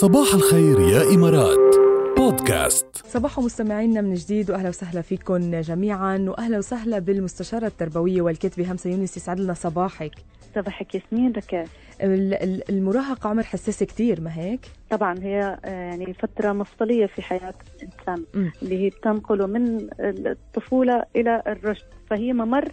صباح الخير يا إمارات بودكاست صباح مستمعينا من جديد وأهلا وسهلا فيكم جميعا واهلا وسهلا بالمستشارة التربوية والكاتبة همسة يونس يسعد لنا صباحك صباحك ياسمين ال- المراهقة عمر حساس كتير ما هيك؟ طبعا هي آه، يعني فترة مفصلية في حياة الإنسان مم. اللي هي بتنقله من الطفولة إلى الرشد فهي ممر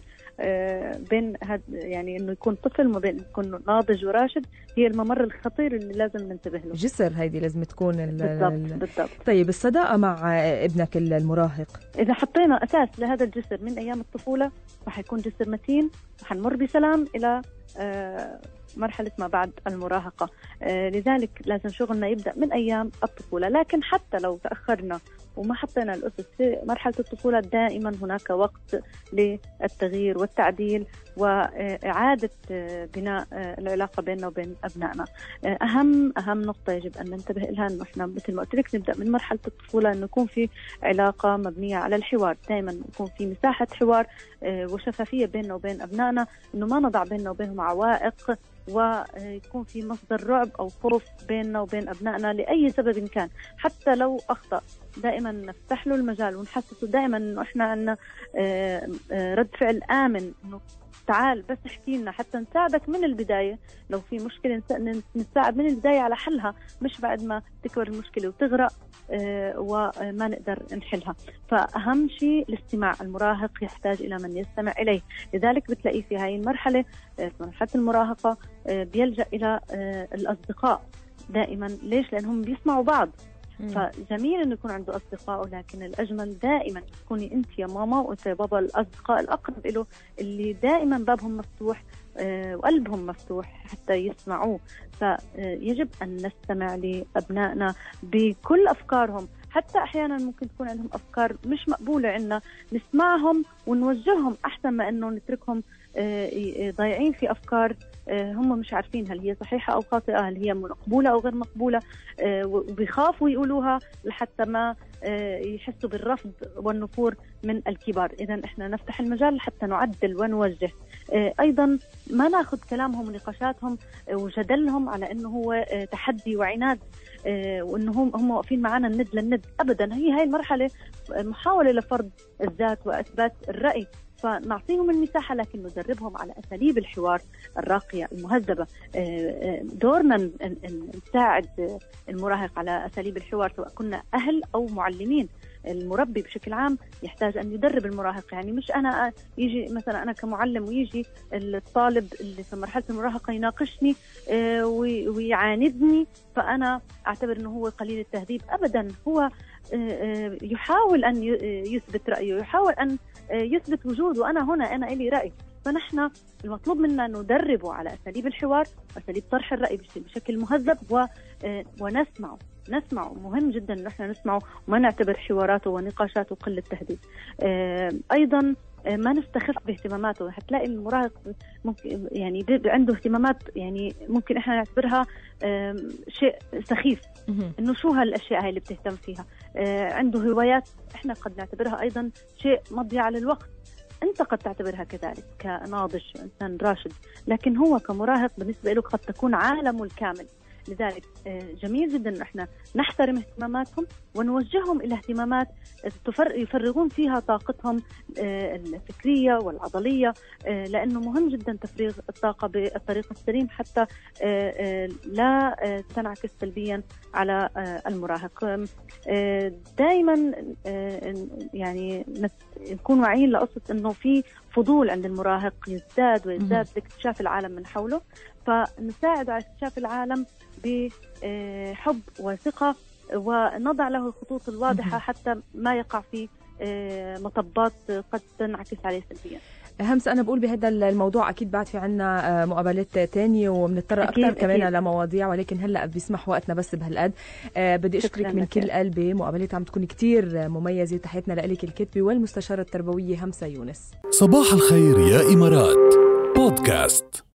بين هاد يعني إنه يكون طفل وما بين يكون ناضج وراشد هي الممر الخطير اللي لازم ننتبه له. جسر هيدي لازم تكون ال- بالضبط ال- بالضبط. طيب الصداقة مع ابنك المراهق؟ إذا حطينا أساس لهذا الجسر من أيام الطفولة رح يكون جسر متين وحنمر بسلام إلى آه، مرحلة ما بعد المراهقة. آه، لذلك لازم شغلنا يبدأ من أيام الطفولة. لكن حتى لو تأخرنا وما حطينا الأسس. في مرحلة الطفولة دائما هناك وقت للتغيير والتعديل وإعادة آه، بناء آه، العلاقة بيننا وبين أبنائنا. آه، أهم أهم نقطة يجب أن ننتبه لها إنه إحنا مثل ما قلت لك نبدأ من مرحلة الطفولة انه يكون في علاقة مبنية على الحوار. دائما يكون في مساحة حوار وشفافية بيننا وبين أبنائنا إنه ما نضع بيننا وبينهم عوائق ويكون في مصدر رعب أو خوف بيننا وبين أبنائنا لأي سبب كان حتى لو أخطأ. دائما نفتح له المجال ونحسسه دائما إنه إحنا عندنا آه، آه، رد فعل آمن إنه تعال بس احكي لنا حتى نساعدك من البداية. لو في مشكلة نس- نساعد من البداية على حلها مش بعد ما تكبر المشكلة وتغرق آه، وما نقدر نحلها. فأهم شيء الاستماع المراهق يحتاج إلى من يستمع إليه. لذلك بتلاقيه في هاي المرحلة آه، في آه، بيلجأ إلى آه، الأصدقاء دائما. ليش؟ لأنهم بيسمعوا بعض. فجميل إنه يكون عنده أصدقاء لكن الأجمل دائما تكوني أنت يا ماما وأنت يا بابا الأصدقاء الأقرب له اللي دائما بابهم مفتوح آه، وقلبهم مفتوح حتى يسمعوه. فيجب أن نستمع لأبنائنا بكل أفكارهم. حتى أحيانا ممكن تكون عندهم أفكار مش مقبولة عندنا نسمعهم ونوجههم أحسن ما إنه نتركهم ضايعين في أفكار آه، هم مش عارفين هل هي صحيحة أو خاطئة هل هي مقبولة أو غير مقبولة آه، وبيخافوا يقولوها لحتى ما آه، يحسوا بالرفض والنفور من الكبار. اذا إحنا نفتح المجال حتى نعدل ونوجه. آه، أيضا ما نأخذ كلامهم ونقاشاتهم آه، وجدلهم على إنه هو آه، تحدي وعناد آه، وإنه هم هم واقفين معنا الند للند ابدا. هي هاي المرحلة محاولة لفرض الذات وأثبات الرأي. فنعطيهم المساحة لكن ندربهم على أساليب الحوار الراقية المهذبة. آه، آه، دورنا نساعد المراهق على أساليب الحوار سواء كنا أهل أو معلمين. المربي بشكل عام يحتاج أن يدرب المراهق. يعني مش أنا يجي مثلا أنا كمعلم ويجي الطالب اللي في مرحلة المراهقة يناقشني آه، وي- ويعاندني فأنا أعتبر إنه هو قليل التهذيب. ابدا هو آه، آه، يحاول أن يثبت رأيه يحاول أن يثبت وجوده. أنا هنا أنا إلي رأي. فنحن المطلوب منا ندربه على أساليب الحوار واساليب طرح الرأي بش- بشكل مهذب ونسمعه. نسمعه. مهم جدا إن إحنا نسمعه وما نعتبر حواراته ونقاشاته قلة تهديد. آه، أيضا آه، ما نستخف باهتماماته. حتلاقي المراهق ممكن يعني عنده اهتمامات يعني ممكن إحنا نعتبرها شيء سخيف. إنه شو هالأشياء هاي اللي بتهتم فيها؟ آه عنده هوايات إحنا قد نعتبرها أيضا شيء مضيعه للوقت. أنت قد تعتبرها كذلك كناضج إنسان راشد. لكن هو كمراهق بالنسبة له قد تكون عالمه الكامل. لذلك آه، جميل جدا إن إحنا نحترم اهتماماتهم ونوجههم إلى اهتمامات يفرغون فيها طاقتهم آه، الفكرية والعضلية آه، لأنه مهم جدا تفريغ الطاقة بالطريق السليم حتى لا تنعكس سلبيا على المراهق. دائما يعني نكون واعيين لقصة إنه في فضول عند المراهق يزداد ويزداد لاكتشاف العالم من حوله. فنساعد على اكتشاف العالم بحب وثقة ونضع له الخطوط الواضحة. حتى ما يقع في آه، مطبات قد تنعكس عليه سلبيا. همس أنا بقول بهذا الموضوع أكيد بعد في عنا آه، مقابلات تانية وبنضطر أكيد، أكثر كمان أكيد. لمواضيع ولكن هلأ بيسمح وقتنا بس بهالقد. آه، بدي أشكرك من. كل قلبي. مقابلات عم تكون كتير مميزة تحياتنا لك الكاتبة والمستشارة التربوية همسه يونس. صباح الخير يا إمارات. بودكاست.